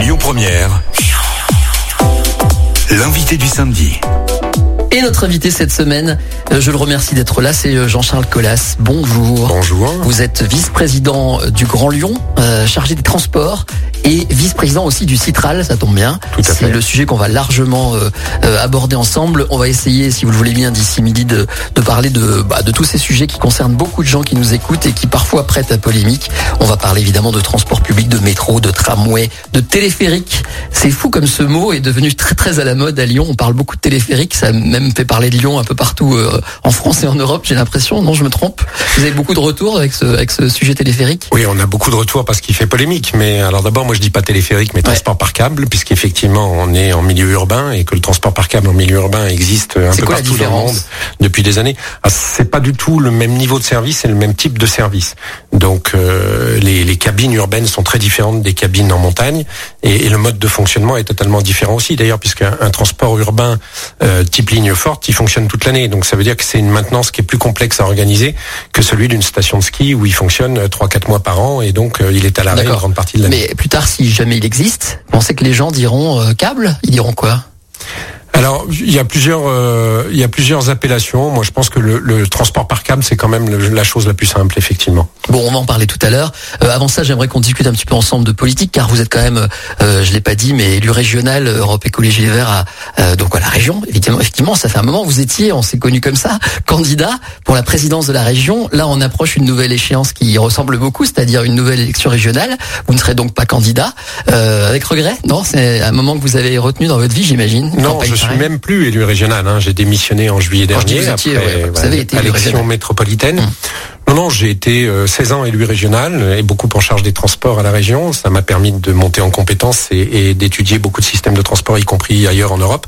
Lyon Première, l'invité du samedi. Et notre invité cette semaine, euh, je le remercie d'être là, c'est euh, Jean-Charles Collas. Bonjour. Bonjour. Vous êtes vice-président euh, du Grand Lyon, chargé des transports et vice-président aussi du Citral, ça tombe bien. C'est le sujet qu'on va largement aborder ensemble. On va essayer, si vous le voulez bien, d'ici midi, de, de parler de, bah, de tous ces sujets qui concernent beaucoup de gens qui nous écoutent et qui parfois prêtent à polémique. On va parler évidemment de transport public, de métro, de tramway, de téléphérique. C'est fou comme ce mot est devenu très très à la mode à Lyon. On parle beaucoup de téléphérique, ça même fait parler de Lyon un peu partout euh, en France et en Europe, j'ai l'impression. Non, je me trompe? Vous avez beaucoup de retours avec ce, avec ce sujet téléphérique? Oui, on a beaucoup de retours parce qu'il fait polémique. Mais alors d'abord, moi je dis pas téléphérique, mais transport par câble, puisqu'effectivement on est en milieu urbain et que le transport par câble en milieu urbain existe un peu quoi partout dans le monde depuis des années. Ah, c'est pas du tout le même niveau de service et le même type de service. Donc euh, les, les cabines urbaines sont très différentes des cabines en montagne et, et le mode de fonctionnement est totalement différent aussi. D'ailleurs, puisqu'un un transport urbain euh, type ligne forte, il fonctionne toute l'année. Donc ça veut dire que c'est une maintenance qui est plus complexe à organiser que celui d'une station de ski où il fonctionne 3-4 mois par an et donc euh, il est à l'arrêt une grande partie de l'année. Mais plus tard, si jamais il existe, pensez que les gens diront euh, câble. Ils diront quoi? Alors, il y a plusieurs, euh, il y a plusieurs appellations. Moi, je pense que le, le transport par câble, c'est quand même le- la chose la plus simple, effectivement. Bon, on va en parler tout à l'heure. Euh, avant ça, j'aimerais qu'on discute un petit peu ensemble de politique, car vous êtes quand même, euh, je l'ai pas dit, mais élu régional euh, Europe Écologie Les Verts à euh, donc à la région. Effectivement, effectivement, ça fait un moment. Vous étiez, on s'est connu comme ça, candidat pour la présidence de la région. Là, on approche une nouvelle échéance qui ressemble beaucoup, c'est-à-dire une nouvelle élection régionale. Vous ne serez donc pas candidat, euh, avec regret Non, c'est un moment que vous avez retenu dans votre vie, j'imagine. Non, je suis pareille. même plus élu régional. Hein. J'ai démissionné en juillet Quand je dis dernier vous étiez, après ouais, vous voilà, avez été élu l'élection régional. métropolitaine. Hum. Non, non, j'ai été euh, 16 ans élu régional et beaucoup en charge des transports à la région. Ça m'a permis de monter en compétences et, d'étudier beaucoup de systèmes de transport, y compris ailleurs en Europe.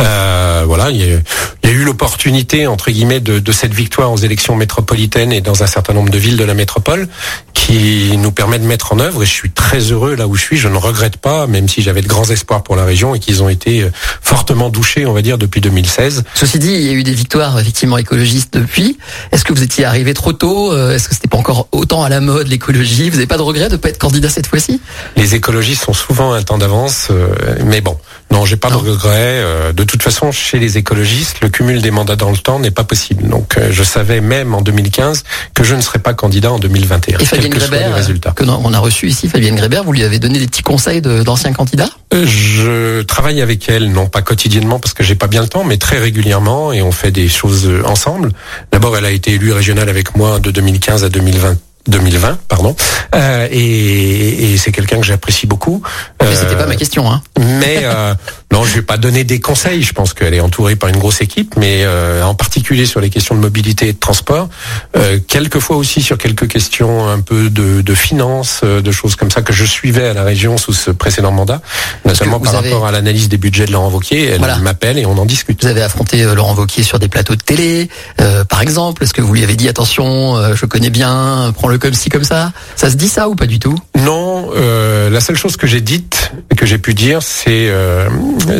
Euh, voilà, il y, a, eu l'opportunité entre guillemets de, de cette victoire aux élections métropolitaines et dans un certain nombre de villes de la métropole qui nous permet de mettre en œuvre. Et je suis très heureux là où je suis. Je ne regrette pas, même si j'avais de grands espoirs pour la région et qu'ils ont été euh, fortement douchés, on va dire, depuis 2016. Ceci dit, il y a eu des victoires effectivement écologistes depuis. Est-ce que vous étiez arrivé trop tôt Euh, Est-ce que c'était pas encore autant à la mode l'écologie? Vous n'avez pas de regret de ne pas être candidat cette fois-ci? Les écologistes sont souvent un temps d'avance, euh, mais bon, non, j'ai pas Non. de regrets. euh, de toute façon, chez les écologistes, le cumul des mandats dans le temps n'est pas possible. Donc, euh, je savais même en 2015 que je ne serais pas candidat en 2021, Et Fabienne que soient les Grébert, résultats. que non- on a reçu ici, Fabienne Grébert, vous lui avez donné des petits conseils d'anciens candidats? Euh, Je travaille avec elle, non pas quotidiennement parce que j'ai pas bien le temps, mais très régulièrement et on fait des choses euh, ensemble. D'abord, elle a été élue régionale avec moi de 2015 à 2020. 2020, pardon, Euh, et, et c'est quelqu'un que j'apprécie beaucoup. Mais Euh, c'était pas ma question. Hein. Mais euh, non, je vais pas donner des conseils. Je pense qu'elle est entourée par une grosse équipe, mais euh, en particulier sur les questions de mobilité et de transport, euh, quelquefois aussi sur quelques questions un peu de, de finances, euh, de choses comme ça que je suivais à la région sous ce précédent mandat, notamment par avez- rapport à l'analyse des budgets de Laurent Wauquiez. Elle Voilà. m'appelle et on en discute. Vous avez affronté Laurent Wauquiez sur des plateaux de télé, euh, par exemple. Est-ce que vous lui avez dit attention, euh, je connais bien, prends-le comme ci comme ça? Ça se dit ça ou pas du tout? Non, euh, la seule chose que j'ai dite, que j'ai pu dire, c'est euh,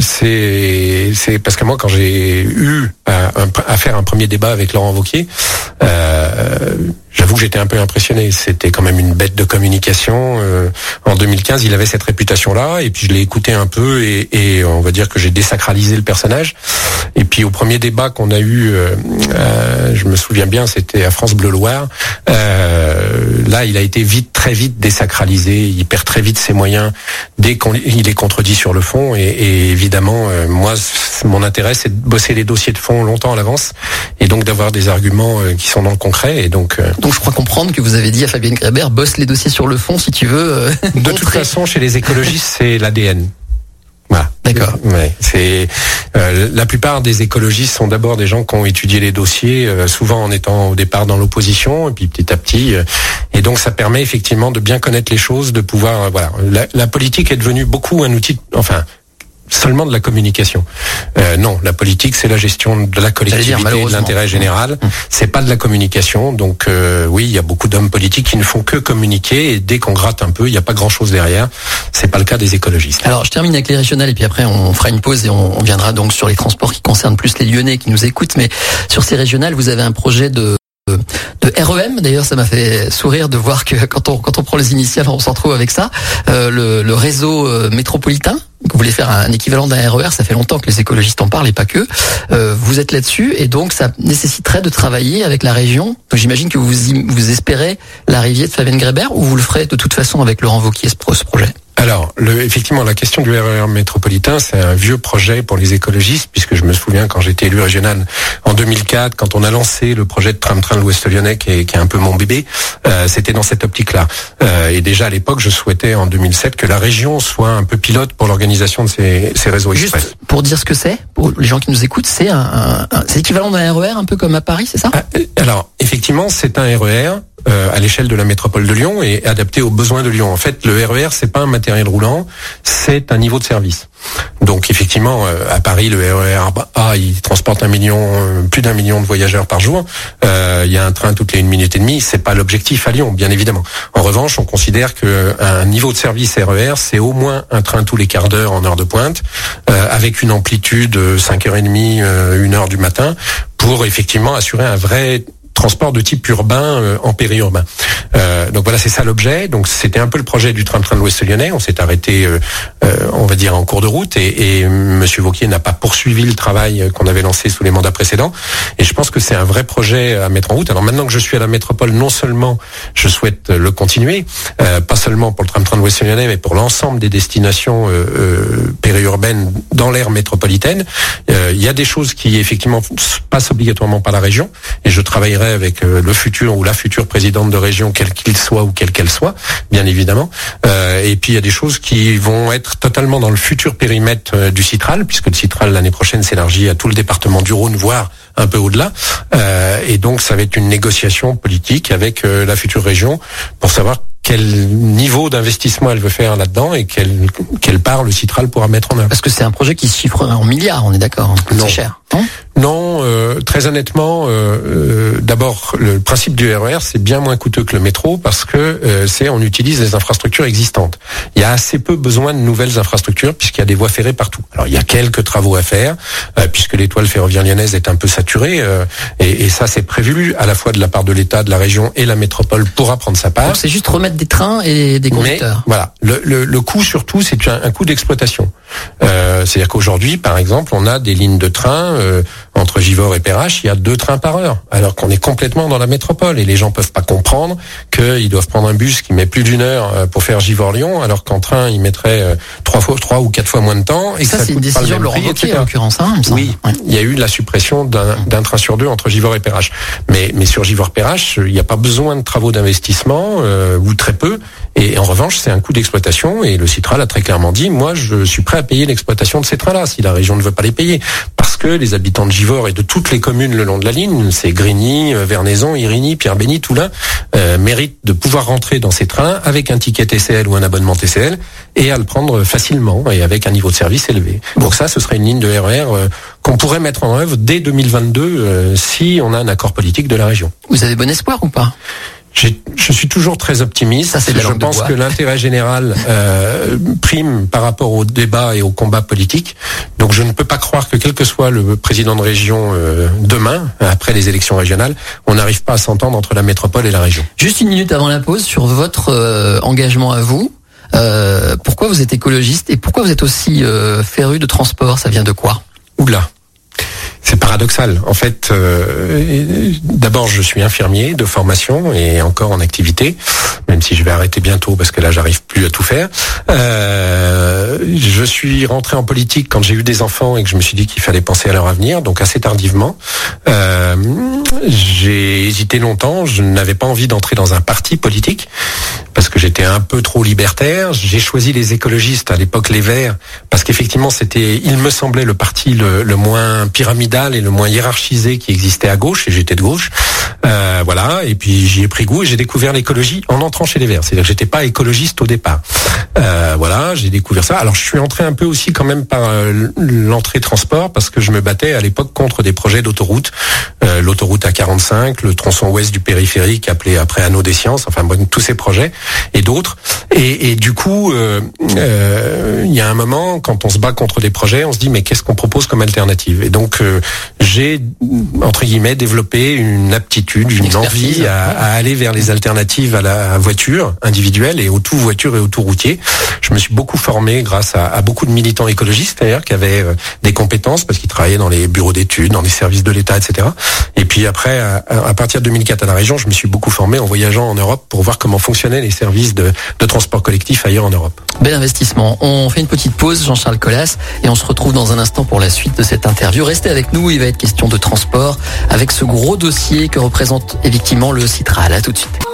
c'est c'est parce que moi, quand j'ai eu à, faire un premier débat avec Laurent Wauquiez, euh, j'avoue que j'étais un peu impressionné. C'était quand même une bête de communication. Euh, en 2015, il avait cette réputation-là, et puis je l'ai écouté un peu, et, et on va dire que j'ai désacralisé le personnage. Et puis au premier débat qu'on a eu, euh, euh, je me souviens bien, c'était à France Bleu Loire. Euh, là, il a été vite, très vite désacralisé. Il perd très vite ses moyens dès qu'il est contredit sur le fond. Et, et évidemment, euh, moi, mon intérêt, c'est de bosser les dossiers de fond longtemps à l'avance, et donc d'avoir des arguments euh, qui sont dans le concret. Et donc, euh, Donc je crois comprendre que vous avez dit à Fabienne Grébert, bosse les dossiers sur le fond si tu veux. de toute façon, chez les écologistes, c'est l'ADN. Voilà. D'accord. Ouais, c'est euh, la plupart des écologistes sont d'abord des gens qui ont étudié les dossiers, euh, souvent en étant au départ dans l'opposition, et puis petit à petit, euh, et donc ça permet effectivement de bien connaître les choses, de pouvoir, voilà, la, la politique est devenue beaucoup un outil, enfin seulement de la communication. Euh, non, la politique c'est la gestion de la collectivité, de malheureusement. l'intérêt général. Mmh. C'est pas de la communication. Donc euh, oui, il y a beaucoup d'hommes politiques qui ne font que communiquer et dès qu'on gratte un peu, il n'y a pas grand chose derrière. C'est pas le cas des écologistes. Alors, je termine avec les régionales et puis après, on fera une pause et on, on viendra donc sur les transports qui concernent plus les Lyonnais qui nous écoutent. Mais sur ces régionales, vous avez un projet de de REM. D'ailleurs, ça m'a fait sourire de voir que quand on prend les initiales, on s'en trouve avec ça. Euh, le, réseau euh, métropolitain. Vous voulez faire un équivalent d'un RER, ça fait longtemps que les écologistes en parlent et pas que. Euh, vous êtes là-dessus et donc ça nécessiterait de travailler avec la région. J'imagine que vous espérez l'arrivée de Fabien Grébert ou vous le ferez de toute façon avec Laurent Vauquier ce projet? Alors, le, effectivement, la question du RER métropolitain, c'est un vieux projet pour les écologistes, puisque je me souviens quand j'étais élu régional en 2004, quand on a lancé le projet de tram-train de l'Ouest lyonnais, qui est, qui est, un peu mon bébé, euh, c'était dans cette optique-là. Euh, et déjà à l'époque, je souhaitais en 2007 que la région soit un peu pilote pour l'organisation de ces, ces réseaux express. Pour dire ce que c'est, pour les gens qui nous écoutent, c'est un, un, un c'est l'équivalent d'un RER, un peu comme à Paris, c'est ça? Ah, Alors, effectivement, c'est un RER euh, à l'échelle de la métropole de Lyon et adapté aux besoins de Lyon. En fait, le RER, c'est pas un matériel roulant, c'est un niveau de service. Donc effectivement, euh, à Paris, le RER A, il transporte un million, euh, plus d'un million de voyageurs par jour. il y a un train toutes les une minute et demie. C'est pas l'objectif à Lyon, bien évidemment. En revanche, on considère que un niveau de service RER, c'est au moins un train tous les quarts d'heure en heure de pointe, avec une amplitude 5h30, 1h du matin, pour effectivement assurer un vrai transport de type urbain euh, en périurbain. Euh, donc voilà, c'est ça l'objet. Donc c'était un peu le projet du train-train de l'Ouest lyonnais. On s'est arrêté, euh, euh, on va dire, en cours de route et, et Monsieur Vauquier n'a pas poursuivi le travail qu'on avait lancé sous les mandats précédents. Et je pense que c'est un vrai projet à mettre en route. Alors maintenant que je suis à la métropole, non seulement je souhaite le continuer, euh, pas seulement pour le train-train de l'Ouest lyonnais, mais pour l'ensemble des destinations périurbaines dans l'ère métropolitaine. Il y a des choses qui effectivement passent obligatoirement par la région et je travaillerai avec euh, le futur ou la future présidente de région, quel qu'il soit ou quelle qu'elle soit, bien évidemment. Euh, et puis il y a des choses qui vont être totalement dans le futur périmètre euh, du Citral, puisque le Citral l'année prochaine s'élargit à tout le département du Rhône, voire un peu au-delà. et donc ça va être une négociation politique avec la future région pour savoir quel niveau d'investissement elle veut faire là-dedans et quelle, quelle part le Citral pourra mettre en œuvre. Parce que c'est un projet qui se chiffre en milliards, on est d'accord. Hein. C'est cher. Non, euh, très honnêtement, euh, euh, d'abord le principe du RER e c'est bien moins coûteux que le métro parce que c'est on utilise les infrastructures existantes. Il y a assez peu besoin de nouvelles infrastructures puisqu'il y a des voies ferrées partout. Alors il y a quelques travaux à faire puisque l'étoile ferroviaire lyonnaise est un peu saturée et, et, ça c'est prévu à la fois de la part de l'État, de la région et la métropole pourra prendre sa part. C'est juste remettre des trains et des conducteurs. Mais, voilà, le, le, le coût surtout c'est un, un coût d'exploitation. C'est-à-dire qu'aujourd'hui par exemple on a des lignes de train euh, entre Givors et Perrache, il y a deux trains par heure, alors qu'on est complètement dans la métropole et les gens peuvent pas comprendre qu'ils doivent prendre un bus qui met plus d'une heure euh, pour faire Givors-Lyon, alors qu'en train il mettrait euh, trois fois, trois ou quatre fois moins de temps. Et ça, c'est une décision de Laurent Wauquiez en l'occurrence. Hein, oui, il y a eu la suppression d'un train sur deux entre Givors et Perrache. Mais, mais sur Givors-Perrache, il n'y a pas besoin de travaux d'investissement ou très peu. Et en revanche, c'est un coût d'exploitation et le Citral a très clairement dit, moi, je suis prêt à payer l'exploitation de ces trains-là si la région ne veut pas les payer. Parce que les habitants de Givors et de toutes les communes le long de la ligne, c'est Grigny, euh, Vernaison, Irigny, Pierre-Béni, Toulin, euh, méritent de pouvoir rentrer dans ces trains avec un ticket TCL ou un abonnement TCL et à le prendre facilement et avec un niveau de service élevé. Donc ça, ce serait une ligne de RER e euh, qu'on pourrait mettre en œuvre dès 2022 euh, si on a un accord politique de la région. Vous avez bon espoir ou pas? Je suis toujours très optimiste. Ça, je pense que l'intérêt général euh, prime par rapport au débat et au combat politique. Donc je ne peux pas croire que quel que soit le président de région euh, demain, après les élections régionales, on n'arrive pas à s'entendre entre la métropole et la région. Juste une minute avant la pause sur votre euh, engagement à vous. Euh, pourquoi vous êtes écologiste et pourquoi vous êtes aussi féru de transport? Ça vient de quoi? Oula c'est paradoxal. En fait, euh, d'abord, je suis infirmier de formation et encore en activité, même si je vais arrêter bientôt parce que là, j'arrive plus à tout faire. Euh, je suis rentré en politique quand j'ai eu des enfants et que je me suis dit qu'il fallait penser à leur avenir, donc assez tardivement. Euh, j'ai hésité longtemps. Je n'avais pas envie d'entrer dans un parti politique parce que j'étais un peu trop libertaire. J'ai choisi les écologistes à l'époque, les Verts, parce qu'effectivement, c'était, il me semblait, le parti le, le moins pyramidal et le moins hiérarchisé qui existait à gauche, et j'étais de gauche. Euh, voilà, et puis j'y ai pris goût et j'ai découvert l'écologie en entrant chez les Verts. C'est-à-dire que j'étais pas écologiste au départ. Euh, voilà, j'ai découvert ça. Alors je suis entré un peu aussi quand même par euh, l'entrée transport parce que je me battais à l'époque contre des projets d'autoroute euh, l'autoroute A45, le tronçon ouest du périphérique appelé après Anneau des Sciences, enfin bon, tous ces projets et d'autres. Et, et, du coup, euh, euh, il y a un moment quand on se bat contre des projets, on se dit mais qu'est-ce qu'on propose comme alternative? Et donc j'ai entre guillemets développé une aptitude, une, envie à, à, aller vers les alternatives à la voiture individuelle et au tout voiture et au tout routier. Je me suis beaucoup formé grâce à, à beaucoup de militants écologistes d'ailleurs qui avaient des compétences parce qu'ils travaillaient dans les bureaux d'études, dans les services de l'État, etc. Et puis après, à, à, partir de 2004 à la région, je me suis beaucoup formé en voyageant en Europe pour voir comment fonctionnaient les services de, transport collectif ailleurs en Europe. Bel investissement. On fait une petite pause, Jean-Charles Collas, et on se retrouve dans un instant pour la suite de cette interview. Restez avec nous, il va être question de transport avec ce gros dossier que représente effectivement le Citral. À tout de suite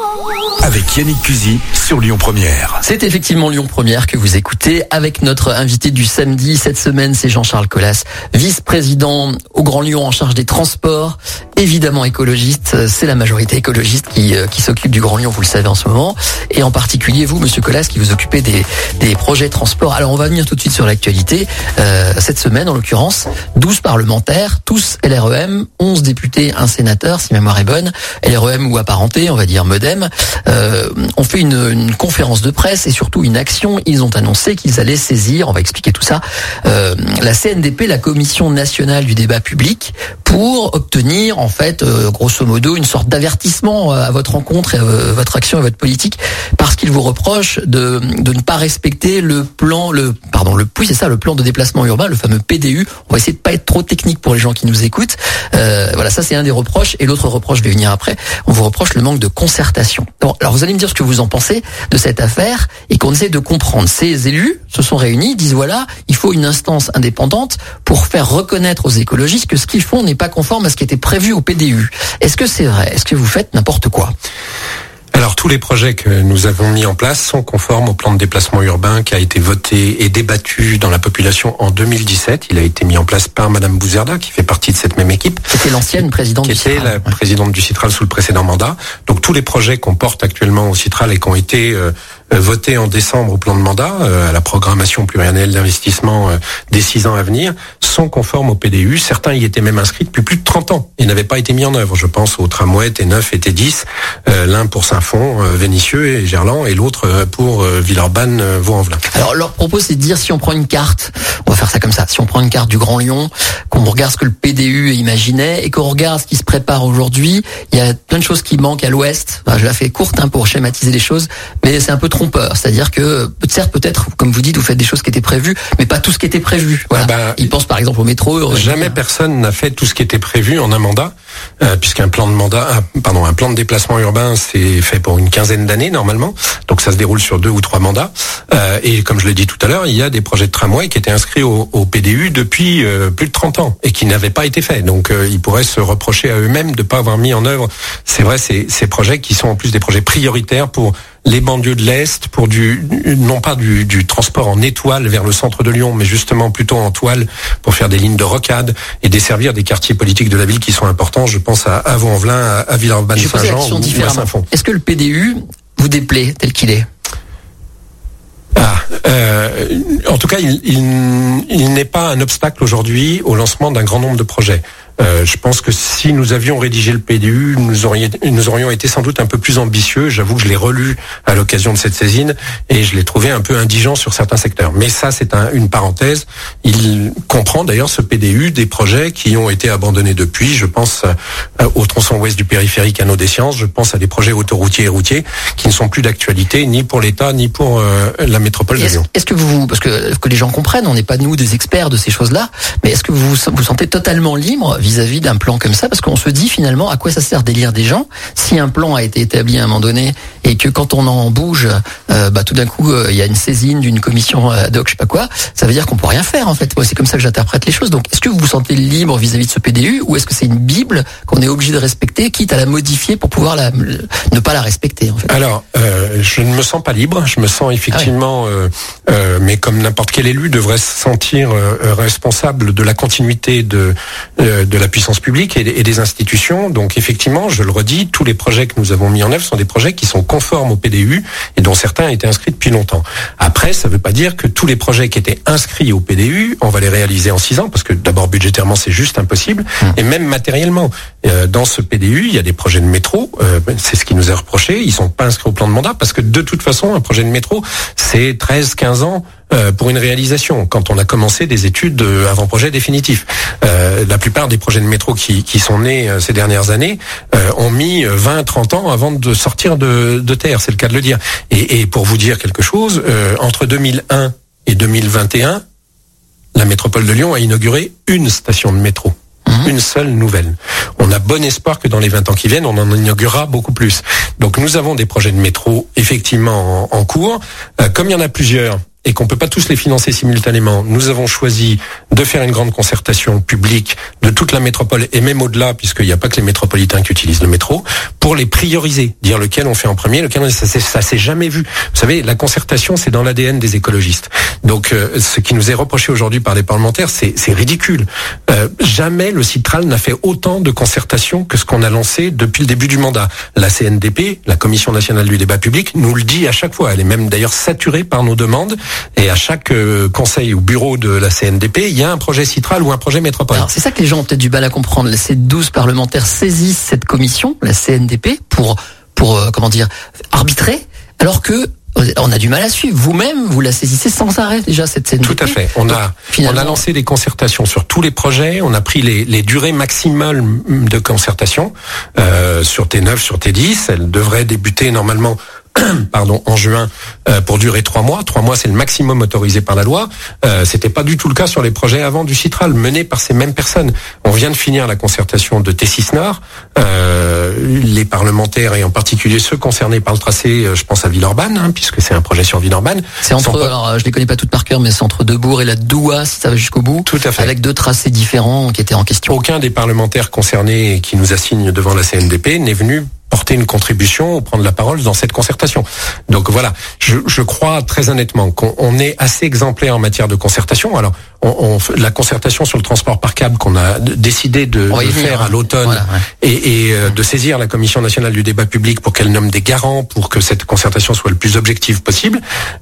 avec Yannick Cusy sur Lyon Première. C'est effectivement Lyon Première que vous écoutez avec notre invité du samedi cette semaine, c'est Jean-Charles Collas, vice-président au Grand Lyon en charge des transports, évidemment écologiste. C'est la majorité écologiste qui, euh, qui s'occupe du Grand Lyon, vous le savez en ce moment, et en particulier vous, Monsieur Collas, qui vous occupez des, des projets transports. Alors on va venir tout de suite sur l'actualité. Euh, cette semaine, en l'occurrence, 12 parlementaires, tous LREM, 11 députés, un sénateur, si mémoire est bonne, LREM ou apparenté, on va dire MoDem euh, ont fait une, conférence de presse et surtout une action. Ils ont annoncé qu'ils allaient saisir, on va expliquer tout ça, euh, la CNDP, la Commission nationale du débat public, pour obtenir en fait, euh, grosso modo, une sorte d'avertissement à votre rencontre, et à votre action et votre politique, parce qu'ils vous reprochent de, ne pas respecter le plan, pardon, le oui c'est ça, le plan de déplacement urbain, le fameux PDU. On va essayer de pas être trop technique pour les gens qui nous écoutent. Voilà, ça c'est un des reproches. Et l'autre reproche, je vais venir après. On vous reproche le manque de concertation. Alors vous allez me dire ce que vous en pensez de cette affaire et qu'on essaie de comprendre. Ces élus se sont réunis, disent voilà, il faut une instance indépendante pour faire reconnaître aux écologistes que ce qu'ils font n'est pas conforme à ce qui était prévu au PDU. Est-ce que c'est vrai? Est-ce que vous faites n'importe quoi? Alors tous les projets que nous avons mis en place sont conformes au plan de déplacement urbain qui a été voté et débattu dans la population en 2017. Il a été mis en place par Madame Bouzerda qui fait partie de cette même équipe. C'était l'ancienne présidente qui du était Citral. la présidente du Citral sous le précédent mandat. Donc tous les projets qu'on porte actuellement au Citral et qui ont été euh, votés en décembre au plan de mandat, euh, à la programmation pluriannuelle d'investissement euh, des six ans à venir, sont conformes au PDU. Certains y étaient même inscrits depuis plus de 30 ans et n'avaient pas été mis en œuvre. Je pense au tramway T9 et T10, euh, l'un pour Saint-Fond, Vénissieux et Gerland, et l'autre pour Villeurbanne, Vaux-en-Velin. Alors leur propos c'est de dire si on prend une carte, on va faire ça comme ça, si on prend une carte du Grand Lyon, qu'on regarde ce que le PDU imaginait et qu'on regarde ce qui se prépare aujourd'hui, il y a plein de choses qui manquent à l'ouest. Je la fais courte hein, pour schématiser les choses, mais c'est un peu trompeur. C'est-à-dire que certes peut-être, comme vous dites, vous faites des choses qui étaient prévues, mais pas tout ce qui était prévu. Voilà. Ah ben, Ils pensent par exemple au métro. Jamais personne n'a fait tout ce qui était prévu en un mandat, euh, puisqu'un plan de mandat, pardon, un plan de déplacement urbain, c'est fait pour une quinzaine d'années normalement, donc ça se déroule sur deux ou trois mandats. Euh, et comme je l'ai dit tout à l'heure, il y a des projets de tramway qui étaient inscrits au, au PDU depuis euh, plus de 30 ans et qui n'avaient pas été faits. Donc euh, ils pourraient se reprocher à eux-mêmes de ne pas avoir mis en œuvre, c'est vrai, ces, ces projets qui sont en plus des projets prioritaires pour les banlieues de l'Est pour du non pas du, du, transport en étoile vers le centre de Lyon, mais justement plutôt en toile pour faire des lignes de rocade et desservir des quartiers politiques de la ville qui sont importants. Je pense à, à Vaux-en-Velin, à, à Villeurbanne-Saint-Jean ou, ou à Saint-Fond. Est-ce que le PDU vous déplaît tel qu'il est? Ah, euh, en tout cas, il, il, il n'est pas un obstacle aujourd'hui au lancement d'un grand nombre de projets. Euh, je pense que si nous avions rédigé le PDU, nous aurions, nous aurions été sans doute un peu plus ambitieux. J'avoue que je l'ai relu à l'occasion de cette saisine et je l'ai trouvé un peu indigent sur certains secteurs. Mais ça, c'est un, une parenthèse. Il comprend d'ailleurs ce PDU des projets qui ont été abandonnés depuis. Je pense euh, au tronçon ouest du périphérique à nos des sciences. Je pense à des projets autoroutiers et routiers qui ne sont plus d'actualité ni pour l'État ni pour euh, la métropole de Lyon. Est-ce que vous, parce que que les gens comprennent, on n'est pas nous des experts de ces choses-là, mais est-ce que vous vous sentez totalement libre vis-à-vis d'un plan comme ça Parce qu'on se dit finalement à quoi ça sert d'élire des gens si un plan a été établi à un moment donné et que quand on en bouge, euh, bah, tout d'un coup euh, il y a une saisine d'une commission ad hoc, je sais pas quoi, ça veut dire qu'on peut rien faire en fait. C'est comme ça que j'interprète les choses. Donc, est-ce que vous vous sentez libre vis-à-vis de ce PDU ou est-ce que c'est une bible qu'on est obligé de respecter, quitte à la modifier pour pouvoir ne pas la respecter en fait? Euh, je ne me sens pas libre. Je me sens effectivement, ah oui. mais comme n'importe quel élu, devrait se sentir responsable de la continuité de, de de la puissance publique et, et, des institutions. Donc effectivement, je le redis, tous les projets que nous avons mis en œuvre sont des projets qui sont conformes au PDU et dont certains étaient inscrits depuis longtemps. Après, ça ne veut pas dire que tous les projets qui étaient inscrits au PDU, on va les réaliser en six ans, parce que d'abord budgétairement c'est juste impossible, mmh. et même matériellement. Euh, dans ce PDU, il y a des projets de métro, euh, c'est ce qui nous est reproché, ils sont pas inscrits au plan de mandat, parce que de toute façon, un projet de métro, c'est 13, 15 ans euh, pour une réalisation quand on a commencé des études avant projet définitif. Euh, la plupart des projets de métro qui, sont nés euh, ces dernières années ont mis 20, 30 ans avant de sortir de, terre, c'est le cas de le dire. Et, et pour vous dire quelque chose, entre 2001 et 2021, la métropole de Lyon a inauguré une station de métro. Mhm. Une seule nouvelle. On a bon espoir que dans les 20 ans qui viennent, on en inaugurera beaucoup plus. Donc nous avons des projets de métro effectivement en, en cours. comme il y en a plusieurs, et qu'on peut pas tous les financer simultanément, nous avons choisi de faire une grande concertation publique de toute la métropole et même au-delà, puisqu'il n'y a pas que les métropolitains qui utilisent le métro, pour les prioriser, dire lequel on fait en premier, lequel on... ça, ça s'est jamais vu. Vous savez, la concertation, c'est dans l'ADN des écologistes. Donc, euh, ce qui nous est reproché aujourd'hui par les parlementaires, c'est ridicule. Euh, jamais le Citral n'a fait autant de concertation que ce qu'on a lancé depuis le début du mandat. La CNDP, la Commission nationale du débat public, nous le dit à chaque fois. Elle est même d'ailleurs saturée par nos demandes. Et à chaque euh, conseil ou bureau de la CNDP, il y a un projet Citral ou un projet métropole. c'est ça que les gens ont peut-être du mal à comprendre. Ces 12 parlementaires saisissent cette commission, la CNDP, pour, pour euh, comment dire, arbitrer, alors que on a du mal à suivre. Vous-même, vous la saisissez sans arrêt déjà cette CNDP. Tout à fait. On a on a lancé des concertations sur tous les projets. On a pris les, les durées maximales de concertation euh, sur T9, sur T10. Elle devrait débuter normalement pardon, en juin euh, pour durer trois mois. Trois mois, c'est le maximum autorisé par la loi. Euh, C'était pas du tout le cas sur les projets avant du Citral, menés par ces mêmes personnes. On vient de finir la concertation de T6 Nord. Euh, les parlementaires, et en particulier ceux concernés par le tracé, euh, je pense à Villeurbanne, hein, puisque c'est un projet sur Villeurbanne. C'est entre, alors, je les connais pas toutes par cœur, mais c'est entre Debourg et la Doua, si ça va jusqu'au bout. Tout à fait. Avec deux tracés différents qui étaient en question. Aucun des parlementaires concernés qui nous assignent devant la CNDP n'est venu porter une contribution ou prendre la parole dans cette concertation. Donc voilà, je, je crois très honnêtement qu'on est assez exemplaire en matière de concertation. Alors, on, on la concertation sur le transport par câble qu'on a décidé de, de faire à l'automne et, et euh, de saisir la Commission nationale du débat public pour qu'elle nomme des garants pour que cette concertation soit le plus objective possible,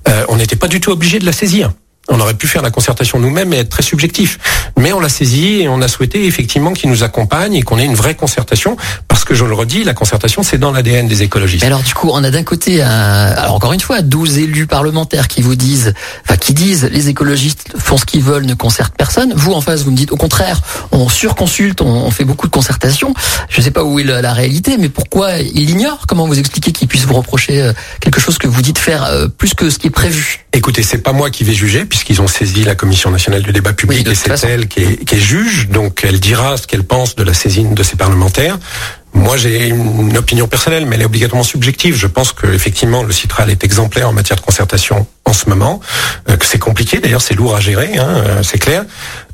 euh, on n'était pas du tout obligé de la saisir. On aurait pu faire la concertation nous-mêmes et être très subjectif. Mais on l'a saisi et on a souhaité effectivement qu'il nous accompagne et qu'on ait une vraie concertation. Parce que je le redis, la concertation, c'est dans l'ADN des écologistes. Mais alors du coup, on a d'un côté, un, alors encore une fois, 12 élus parlementaires qui vous disent, enfin qui disent, les écologistes font ce qu'ils veulent, ne concertent personne. Vous, en face, vous me dites, au contraire, on surconsulte, on, on fait beaucoup de concertations. Je ne sais pas où est la, la réalité, mais pourquoi il ignore Comment vous expliquez qu'il puisse vous reprocher euh, quelque chose que vous dites faire euh, plus que ce qui est prévu? Écoutez, c'est pas moi qui vais juger, puisqu'ils ont saisi la Commission nationale du débat public Oui, et c'est elle qui est, qui est juge, donc elle dira ce qu'elle pense de la saisine de ces parlementaires. Moi, j'ai une opinion personnelle, mais elle est obligatoirement subjective. Je pense que effectivement, le Citral est exemplaire en matière de concertation en ce moment, euh, que c'est compliqué. D'ailleurs, c'est lourd à gérer, hein, euh, c'est clair,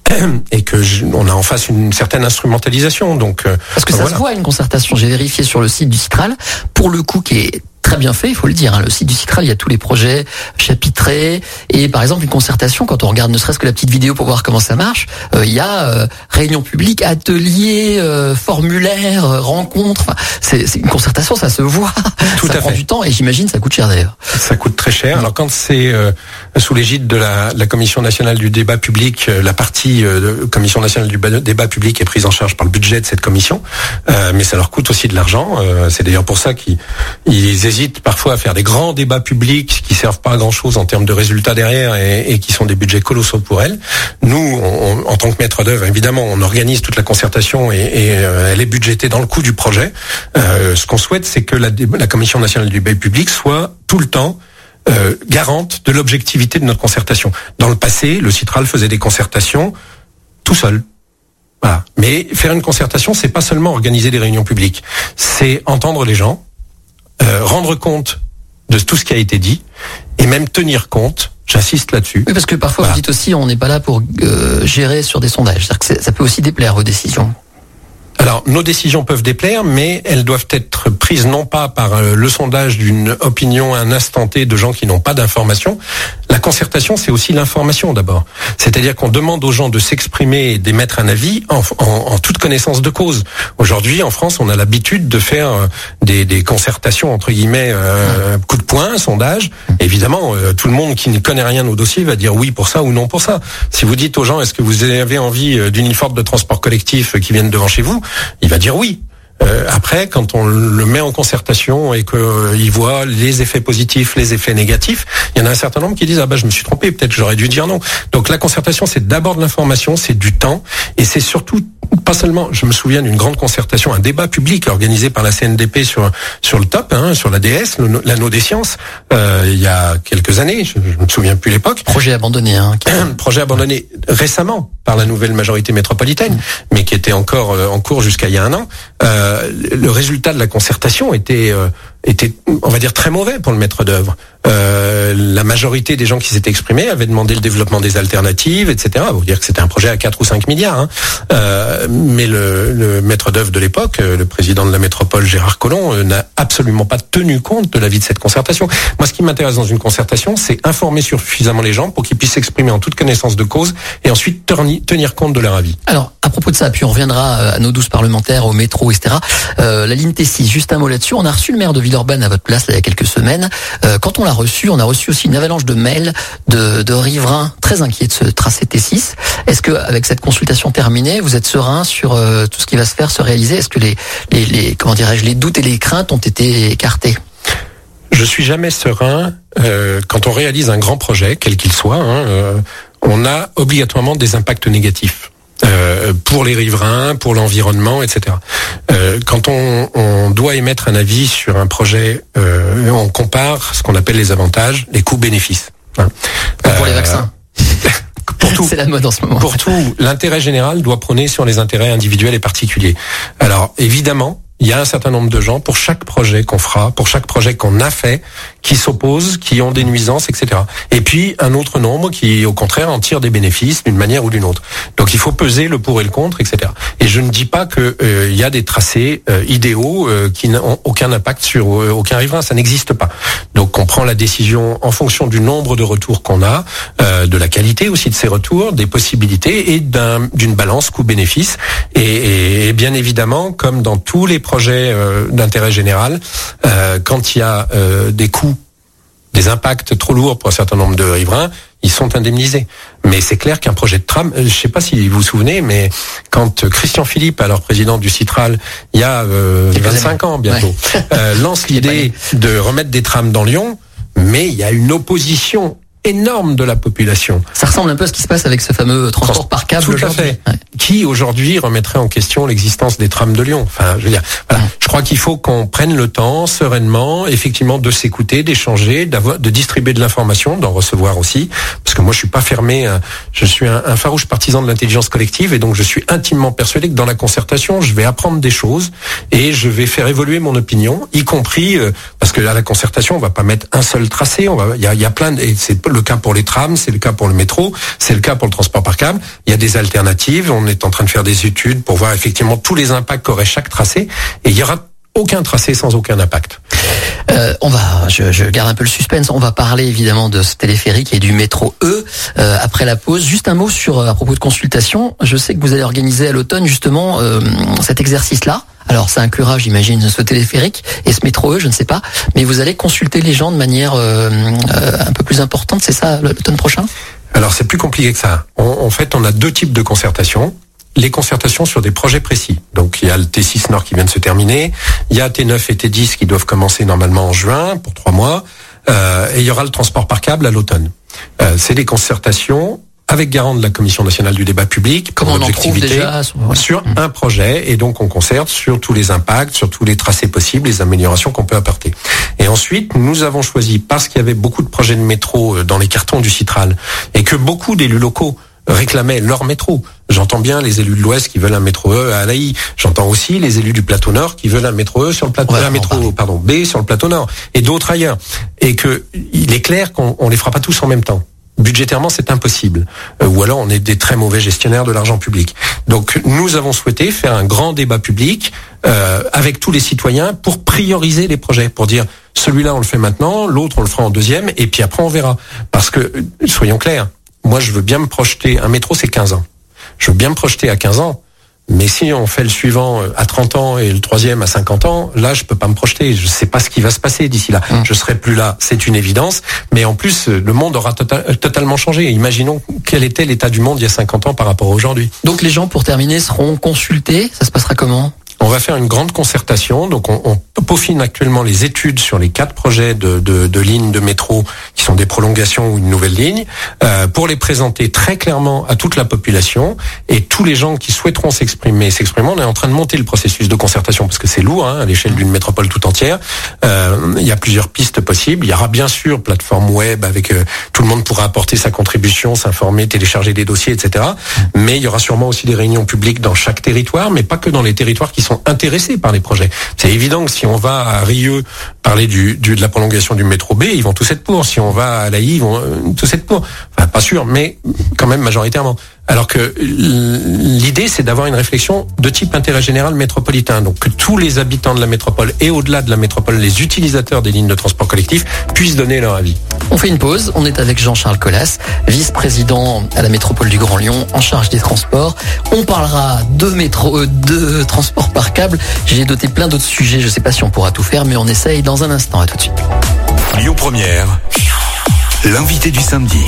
et que je- on a en face une certaine instrumentalisation. Donc, euh, Parce que ça voilà. se voit une concertation. J'ai vérifié sur le site du Citral, pour le coup qui est très bien fait, il faut le dire. hein. Le site du Citral, il y a tous les projets chapitrés. Et par exemple, une concertation, quand on regarde ne serait-ce que la petite vidéo pour voir comment ça marche, euh, il y a euh, réunion publique, atelier, euh, formulaire, euh, rencontre. Enfin, c'est une concertation, ça se voit. Tout ça à prend fait. du temps et j'imagine ça coûte cher d'ailleurs. Ça coûte très cher. Alors quand c'est sous l'égide de la, la Commission nationale du débat public, la partie de Commission nationale du ba- débat public est prise en charge par le budget de cette commission, mais ça leur coûte aussi de l'argent. C'est d'ailleurs pour ça qu'ils ils hésitent parfois à faire des grands débats publics qui servent pas à grand chose en termes de résultats derrière et, qui sont des budgets colossaux pour elles. Nous, en tant que maître d'œuvre, évidemment, on organise toute la concertation et, euh, elle est budgétée dans le coût du projet. Euh, ce qu'on souhaite, c'est que la, Commission nationale du débat public soit tout le temps euh, garante de l'objectivité de notre concertation. Dans le passé, le Citral faisait des concertations tout seul. Mais faire une concertation, c'est pas seulement organiser des réunions publiques, c'est entendre les gens, euh, rendre compte de tout ce qui a été dit, et même tenir compte. J'insiste là-dessus. Oui, parce que parfois Voilà. vous dites aussi, on n'est pas là pour euh, gérer sur des sondages. C'est-à-dire que ça peut aussi déplaire vos décisions. Alors, nos décisions peuvent déplaire, mais elles doivent être prises non pas par euh, le sondage d'une opinion à un instant T de gens qui n'ont pas d'information. La concertation, c'est aussi l'information d'abord. C'est-à-dire qu'on demande aux gens de s'exprimer et d'émettre un avis en, en, toute connaissance de cause. Aujourd'hui, en France, on a l'habitude de faire euh, des, des, concertations entre guillemets euh, coup de poing, sondage. Évidemment, euh, tout le monde qui ne connaît rien au dossier va dire oui pour ça ou non pour ça. Si vous dites aux gens, est-ce que vous avez envie d'une uniforme de transport collectif qui vienne devant chez vous il va dire oui. Euh, après, quand on le met en concertation et qu'il euh, voit les effets positifs, les effets négatifs, il y en a un certain nombre qui disent ah bah je me suis trompé, peut-être j'aurais dû dire non. Donc la concertation, c'est d'abord de l'information, c'est du temps et c'est surtout pas seulement, je me souviens d'une grande concertation, un débat public organisé par la CNDP sur sur le top, hein, sur l'ADS, l'anneau des sciences, euh, il y a quelques années, je, je me souviens plus l'époque. Projet abandonné, hein. Projet abandonné récemment par la nouvelle majorité métropolitaine, mm. mais qui était encore euh, en cours jusqu'à il y a un an. Euh, le résultat de la concertation était euh, était, on va dire, très mauvais pour le maître d'œuvre. Euh, la majorité des gens qui s'étaient exprimés avaient demandé le développement des alternatives, etc. Vous dire que c'était un projet à 4 ou 5 milliards. Hein. Euh, mais le, maître d'œuvre de l'époque, euh, le président de la métropole Gérard Collomb, n'a absolument pas tenu compte de l'avis de cette concertation. Moi, ce qui m'intéresse dans une concertation, c'est informer suffisamment les gens pour qu'ils puissent s'exprimer en toute connaissance de cause et ensuite tenir compte de leur avis. Alors, à propos de ça, puis on reviendra à nos douze parlementaires, au métro, etc. La ligne T6, juste un mot là-dessus. On a reçu le maire de Villeurbanne à votre place il y a quelques semaines. Quand on l'a reçu, on a reçu aussi une avalanche de mails de, riverains très inquiets de ce tracé T6. Est-ce que avec cette consultation terminée, vous êtes serein sur euh, tout ce qui va se faire, se réaliser? Est-ce que les comment dirais-je, les doutes et les craintes ont été écartés? Je suis jamais serein euh, quand on réalise un grand projet, quel qu'il soit. Hein, euh, on a obligatoirement des impacts négatifs. Euh, pour les riverains, pour l'environnement, etc. Euh, quand on, on, doit émettre un avis sur un projet, euh, on compare ce qu'on appelle les avantages, les coûts-bénéfices. Hein. pour les vaccins. pour tout. C'est la mode en ce moment. Pour tout, l'intérêt général doit prôner sur les intérêts individuels et particuliers. Alors évidemment, il y a un certain nombre de gens pour chaque projet qu'on fera, pour chaque projet qu'on a fait, qui s'opposent, qui ont des nuisances, etc. Et puis un autre nombre qui, au contraire, en tire des bénéfices d'une manière ou d'une autre. Donc il faut peser le pour et le contre, etc. Et je ne dis pas que euh, il y a des tracés euh, idéaux euh, qui n'ont aucun impact sur aucun riverain, ça n'existe pas. Donc on prend la décision en fonction du nombre de retours qu'on a, de la qualité aussi de ces retours, des possibilités et d'une balance coût-bénéfice. Et, et, bien évidemment, comme dans tous les projets d'intérêt général, quand il y a des coûts des impacts trop lourds pour un certain nombre de riverains, ils sont indemnisés. Mais c'est clair qu'un projet de tram, euh, je ne sais pas si vous vous souvenez, mais quand Christian Philippe, alors président du Citral, il y a 25 euh, ans bientôt, euh, lance l'idée de remettre des trams dans Lyon, mais il y a une opposition énorme de la population. Ça ressemble un peu à ce qui se passe avec ce fameux transport par câble Tout à fait. Qui aujourd'hui remettrait en question l'existence des trams de Lyon? Enfin, je veux dire, voilà. je crois qu'il faut qu'on prenne le temps sereinement, effectivement, de s'écouter, d'échanger, d'avoir, de distribuer de l'information, d'en recevoir aussi, parce que moi je suis pas fermé. Euh, je suis un, un farouche partisan de l'intelligence collective et donc je suis intimement persuadé que dans la concertation, je vais apprendre des choses et je vais faire évoluer mon opinion, y compris euh, parce que à la concertation, on va pas mettre un seul tracé. On va, il y a, y a plein de, et c'est le cas pour les trams, c'est le cas pour le métro, c'est le cas pour le transport par câble. Il y a des alternatives. On est en train de faire des études pour voir effectivement tous les impacts qu'aurait chaque tracé. Et il y aura aucun tracé sans aucun impact. Euh, on va, je, garde un peu le suspense. On va parler évidemment de ce téléphérique et du métro E euh, après la pause. Juste un mot sur euh, à propos de consultation. Je sais que vous allez organiser à l'automne justement cet exercice-là. Alors ça inclura, j'imagine, ce téléphérique et ce métro je ne sais pas, mais vous allez consulter les gens de manière euh, euh, un peu plus importante, c'est ça, l'automne prochain? Alors c'est plus compliqué que ça. en fait, on a deux types de concertations les concertations sur des projets précis. Donc il y a le T6 Nord qui vient de se terminer, il y a T9 et T10 qui doivent commencer normalement en juin pour trois mois, euh, et il y aura le transport par câble à l'automne. C'est des concertations avec garant de la Commission nationale du débat public pour objectivité sur mmh. un projet et donc on concerte sur tous les impacts, sur tous les tracés possibles, les améliorations qu'on peut apporter. Et ensuite, nous avons choisi parce qu'il y avait beaucoup de projets de métro euh, dans les cartons du Citral et que beaucoup d'élus locaux réclamaient leur métro. J'entends bien les élus de l'Ouest qui veulent un métro E à Alaï. J'entends aussi les élus du plateau Nord qui veulent un métro E sur le plateau, un métro pardon B sur le plateau Nord et d'autres ailleurs. Et que il est clair qu'on les fera pas tous en même temps. Budgétairement, c'est impossible. Euh, ou alors, on est des très mauvais gestionnaires de l'argent public. Donc, nous avons souhaité faire un grand débat public euh, avec tous les citoyens pour prioriser les projets, pour dire celui-là, on le fait maintenant, l'autre, on le fera en deuxième, et puis après, on verra. Parce que, euh, soyons clairs, moi, je veux bien me projeter. Un métro, c'est 15 ans. Je veux bien me projeter à 15 ans. Mais si on fait le suivant euh, à 30 ans et le troisième à 50 ans, là, je peux pas me projeter. Je sais pas ce qui va se passer d'ici là. Hum. Je serai plus là, c'est une évidence. Mais en plus, euh, le monde aura tota- euh, totalement changé. Imaginons quel était l'état du monde il y a 50 ans par rapport à aujourd'hui. Donc les gens, pour terminer, seront consultés. Ça se passera comment? On va faire une grande concertation. Donc, on, on peaufine actuellement les études sur les quatre projets de, lignes de métro qui sont des prolongations ou une nouvelle ligne euh, pour les présenter très clairement à toute la population et tous les gens qui souhaiteront s'exprimer s'exprimeront. On est en train de monter le processus de concertation parce que c'est lourd hein, à l'échelle d'une métropole tout entière. Euh, il y a plusieurs pistes possibles. Il y aura bien sûr plateforme web avec euh, tout le monde pourra apporter sa contribution, s'informer, télécharger des dossiers, etc. Mais il y aura sûrement aussi des réunions publiques dans chaque territoire, mais pas que dans les territoires qui sont intéressés par les projets. C'est évident que si on va à Rieux parler du, du- de la prolongation du métro B, ils vont tous être pour. Si on va à l'AI, ils vont euh, tous être pour. Enfin, pas sûr, mais quand même majoritairement. Alors que l'idée, c'est d'avoir une réflexion de type intérêt général métropolitain. Donc que tous les habitants de la métropole et au-delà de la métropole, les utilisateurs des lignes de transport collectif puissent donner leur avis. On fait une pause. On est avec Jean-Charles Collas, vice-président à la métropole du Grand Lyon, en charge des transports. On parlera de métro, euh, de transport par câble. J'ai doté plein d'autres sujets. Je sais pas si on pourra tout faire, mais on essaye dans un instant. À tout de suite. Lyon Première, l'invité du samedi.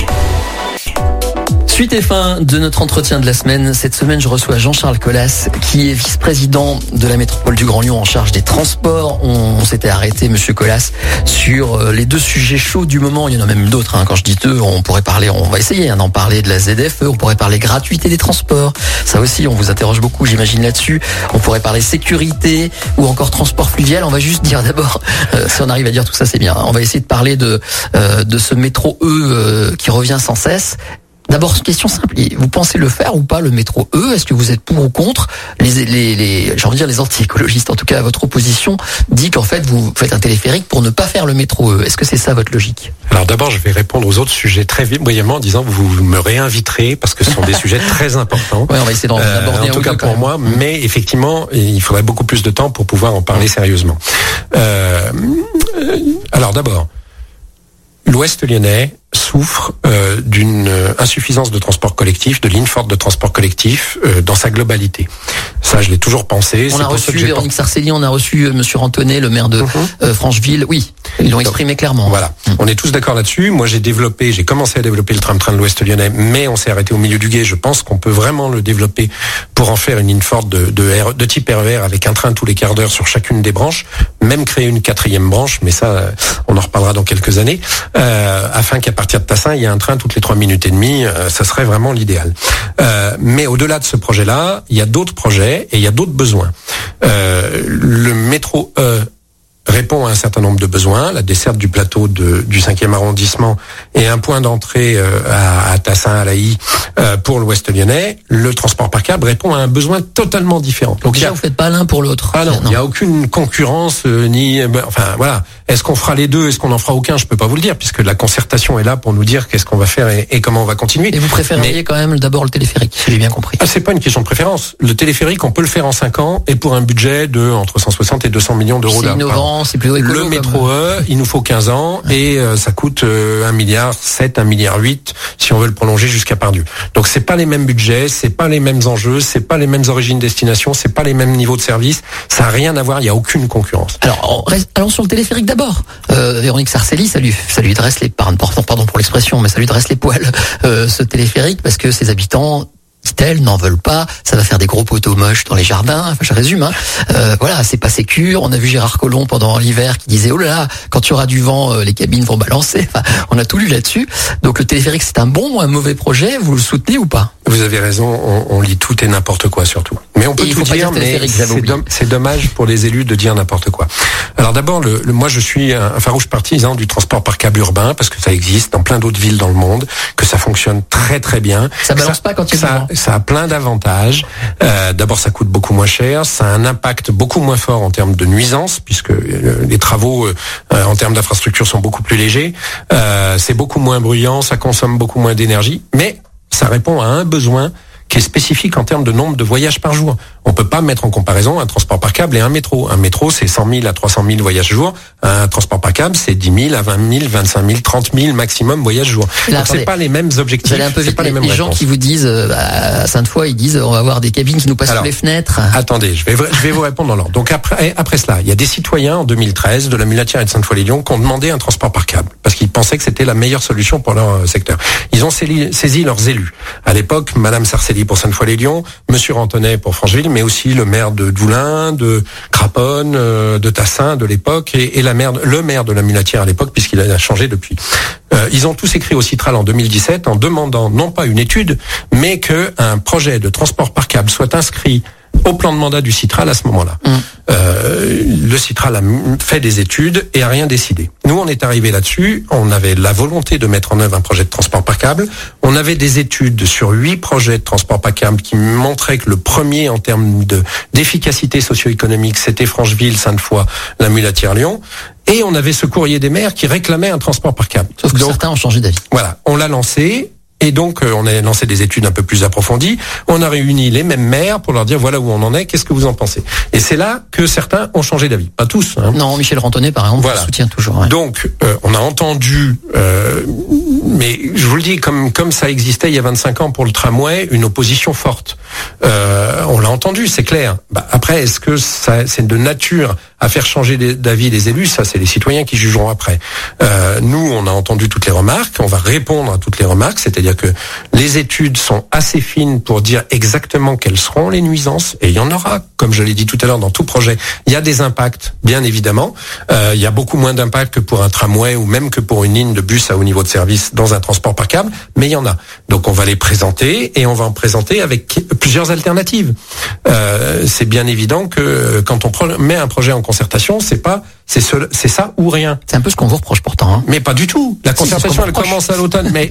Suite et fin de notre entretien de la semaine. Cette semaine, je reçois Jean-Charles Collas, qui est vice-président de la métropole du Grand Lyon en charge des transports. On, s'était arrêté, monsieur Collas, sur euh, les deux sujets chauds du moment. Il y en a même d'autres. hein. Quand je dis deux, on pourrait parler, on va essayer hein, d'en parler de la ZFE, on pourrait parler gratuité des transports. Ça aussi, on vous interroge beaucoup, j'imagine, là-dessus. On pourrait parler sécurité ou encore transport fluvial. On va juste dire d'abord, euh, si on arrive à dire tout ça, c'est bien. On va essayer de parler de, euh, de ce métro E euh, qui revient sans cesse. D'abord, une question simple. Vous pensez le faire ou pas, le métro E? Est-ce que vous êtes pour ou contre Les, les, les j'ai envie de dire les anti-écologistes, en tout cas, votre opposition dit qu'en fait, vous faites un téléphérique pour ne pas faire le métro E. Est-ce que c'est ça votre logique? Alors d'abord, je vais répondre aux autres sujets très vite, brièvement, en disant que vous me réinviterez parce que ce sont des sujets très importants. Ouais, on va essayer d'en Euh, aborder en un tout ou cas pour moi, mais effectivement, il faudrait beaucoup plus de temps pour pouvoir en parler sérieusement. Euh, alors d'abord, l'Ouest lyonnais souffre euh, d'une euh, insuffisance de transport collectif, de lignes fortes de transport collectif euh, dans sa globalité. Ça, je l'ai toujours pensé. On a reçu Véronique Sarcelli, on a reçu Monsieur Rantonnet, le maire de Mhm. euh, Francheville. Oui, ils l'ont exprimé clairement. Voilà, Mm. on est tous d'accord là-dessus. Moi, j'ai développé, j'ai commencé à développer le tram-train de l'Ouest lyonnais, mais on s'est arrêté au milieu du guet. Je pense qu'on peut vraiment le développer pour en faire une ligne forte de, de, R- de type RER avec un train tous les quarts d'heure sur chacune des branches, même créer une quatrième branche, mais ça, on en reparlera dans quelques années, euh, afin qu'à partir de Tassin, il y ait un train toutes les trois minutes et demie. euh, ça serait vraiment l'idéal. Euh, mais au-delà de ce projet-là, il y a d'autres projets et il y a d'autres besoins. Euh, le métro E répond à un certain nombre de besoins, la desserte du plateau de, du 5e arrondissement et un point d'entrée euh, à, à Tassin, à l'AI euh, pour l'Ouest lyonnais, le transport par câble répond à un besoin totalement différent. Donc déjà, a- vous faites pas l'un pour l'autre. ah non, il n'y a aucune concurrence euh, ni euh, ben, enfin voilà. Est-ce qu'on fera les deux? Est-ce qu'on en fera aucun? Je peux pas vous le dire puisque la concertation est là pour nous dire qu'est-ce qu'on va faire et, et comment on va continuer. Et vous préféreriez Mais- quand même d'abord le téléphérique, si j'ai bien compris. ah, c'est pas une question de préférence. Le téléphérique, on peut le faire en 5 ans et pour un budget de entre 160 et 200 millions d'euros. C'est d'art- c'est plutôt écolo. Le métro E, il nous faut 15 ans et euh, ça coûte euh, 1 milliard 7, 1 milliard 8 si on veut le prolonger jusqu'à Pardieu. Donc c'est pas les mêmes budgets, c'est pas les mêmes enjeux, c'est pas les mêmes origines destination, c'est pas les mêmes niveaux de service, ça a rien à voir, il y a aucune concurrence. Alors, on reste- allons sur le téléphérique d'abord. Euh, Véronique Sarcelli, ça lui, ça lui dresse les pardon, pardon pardon pour l'expression, mais ça lui dresse les poils euh, ce téléphérique parce que ses habitants dit-elle, n'en veulent pas, ça va faire des gros poteaux moches dans les jardins, enfin je résume, hein. Euh, voilà, c'est pas sécure, on a vu Gérard Collomb pendant l'hiver qui disait, oh là là, quand il y aura du vent, euh, les cabines vont balancer, on a tout lu là-dessus, donc le téléphérique c'est un bon ou un mauvais projet, vous le soutenez ou pas? Vous avez raison, on, on lit tout et n'importe quoi surtout. Mais on peut tout dire, mais c'est dommage pour les élus de dire n'importe quoi. Alors d'abord, le, moi je suis un, farouche partisan du transport par câble urbain parce que ça existe dans plein d'autres villes dans le monde, que ça fonctionne très très bien. Ça balance pas quand il ça, ça a plein d'avantages. Euh, d'abord, ça coûte beaucoup moins cher, ça a un impact beaucoup moins fort en termes de nuisance puisque euh, les travaux euh, en termes d'infrastructure sont beaucoup plus légers. c'est beaucoup moins bruyant, ça consomme beaucoup moins d'énergie, mais ça répond à un besoin qui est spécifique en termes de nombre de voyages par jour. On peut pas mettre en comparaison un transport par câble et un métro. Un métro, c'est 100 000 à 300 000 voyages jour. Un transport par câble, c'est 10 000 à 20 000, 25 000, 30 000 maximum voyages jour. Donc c'est pas les mêmes objectifs. Un peu pas les, mêmes les gens qui vous disent euh, à Sainte-Foy, ils disent on va avoir des cabines qui nous passent sous les fenêtres. Attendez, je vais je vais vous répondre dans l'ordre. Donc après après cela, il y a des citoyens en 2013 de la Mulatière et de Sainte-Foy-les-Lyons qui ont demandé un transport par câble parce qu'ils pensaient que c'était la meilleure solution pour leur euh, secteur. Ils ont saisi, leurs élus. À l'époque, Madame Sarcelli pour Sainte-Foy-les-Lyons Monsieur Rantonnet pour Francheville, mais aussi le maire de Doulin, de Craponne, euh, de Tassin de l'époque, et, la maire, le maire de la Mulatière à l'époque, puisqu'il a changé depuis. Euh, ils ont tous écrit au Citral en 2017 en demandant non pas une étude, mais que un projet de transport par câble soit inscrit au plan de mandat du Citral à ce moment-là. Mmh. Euh, le Citral a fait des études et a rien décidé. Nous, on est arrivé là-dessus. On avait la volonté de mettre en œuvre un projet de transport par câble. On avait des études sur huit projets de transport par câble qui montraient que le premier en termes de d'efficacité socio-économique, c'était Francheville, Sainte-Foy, la Mulatière-Lyon. Et on avait ce courrier des maires qui réclamait un transport par câble. Sauf que certains ont changé d'avis. Voilà, on l'a lancé. Et donc, euh, on a lancé des études un peu plus approfondies. On a réuni les mêmes maires pour leur dire voilà où on en est, qu'est-ce que vous en pensez. Et c'est là que certains ont changé d'avis. Pas tous. Hein. Non, Michel Rantonnet, par exemple, voilà. soutient toujours. Donc, euh, on a entendu, euh, mais je vous le dis, comme comme ça existait il y a 25 ans pour le tramway, une opposition forte. on l'a entendu, c'est clair. Bah, après, est-ce que ça, c'est de nature à faire changer d'avis des élus Ça, c'est les citoyens qui jugeront après. nous, on a entendu toutes les remarques. On va répondre à toutes les remarques, c'est-à-dire que les études sont assez fines pour dire exactement quelles seront les nuisances, et il y en aura, comme je l'ai dit tout à l'heure, dans tout projet. Il y a des impacts, bien évidemment. Euh, il y a beaucoup moins d'impacts que pour un tramway ou même que pour une ligne de bus à haut niveau de service dans un transport par câble, mais il y en a. Donc on va les présenter et on va en présenter avec plusieurs alternatives. Euh, c'est bien évident que quand on met un projet en concertation, c'est pas c'est c'est ça ou rien? C'est un peu ce qu'on vous reproche pourtant. Hein. Mais pas du tout. La concertation, elle commence à l'automne. mais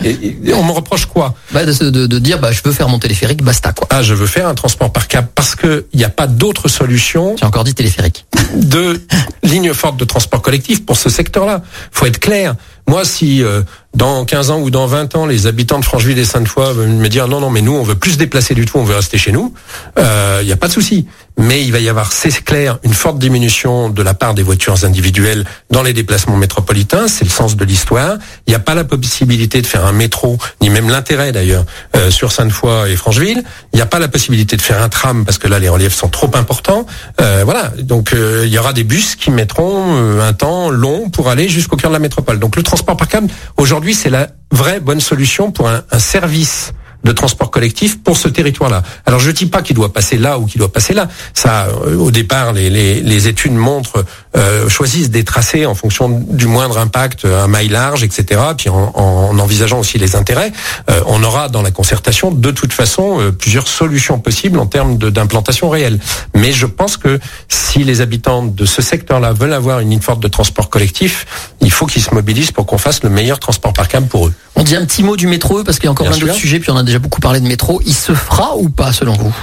on me reproche quoi? Bah de, de, dire, bah, je veux faire mon téléphérique, basta quoi. Ah, je veux faire un transport par câble parce que il n'y a pas d'autre solution. J'ai encore dit téléphérique. De ligne forte de transport collectif pour ce secteur-là. Faut être clair. Moi, si euh, dans 15 ans ou dans 20 ans, les habitants de Francheville et Sainte-Foy veulent me dire non, non, mais nous, on veut plus se déplacer du tout, on veut rester chez nous, il euh, n'y a pas de souci. Mais il va y avoir, c'est clair, une forte diminution de la part des voitures individuelles dans les déplacements métropolitains. C'est le sens de l'histoire. Il n'y a pas la possibilité de faire un métro, ni même l'intérêt d'ailleurs, euh, sur Sainte-Foy et Francheville. Il n'y a pas la possibilité de faire un tram parce que là, les reliefs sont trop importants. Euh, voilà. Donc, euh, il y aura des bus qui mettront un temps long pour aller jusqu'au cœur de la métropole. Donc, le transport par câble, aujourd'hui, c'est la vraie bonne solution pour un service de transport collectif pour ce territoire-là. Alors je dis pas qu'il doit passer là ou qu'il doit passer là. Ça, euh, au départ, les, les, les études montrent, euh, choisissent des tracés en fonction du moindre impact, un maille large, etc. Puis en, en envisageant aussi les intérêts, euh, on aura dans la concertation de toute façon euh, plusieurs solutions possibles en termes d'implantation réelle. Mais je pense que si les habitants de ce secteur-là veulent avoir une ligne forte de transport collectif, il faut qu'ils se mobilisent pour qu'on fasse le meilleur transport par câble pour eux. On dit un petit mot du métro parce qu'il y a encore plein d'autres sujets, puis on a déjà beaucoup parlé de métro. Il se fera ou pas selon vous?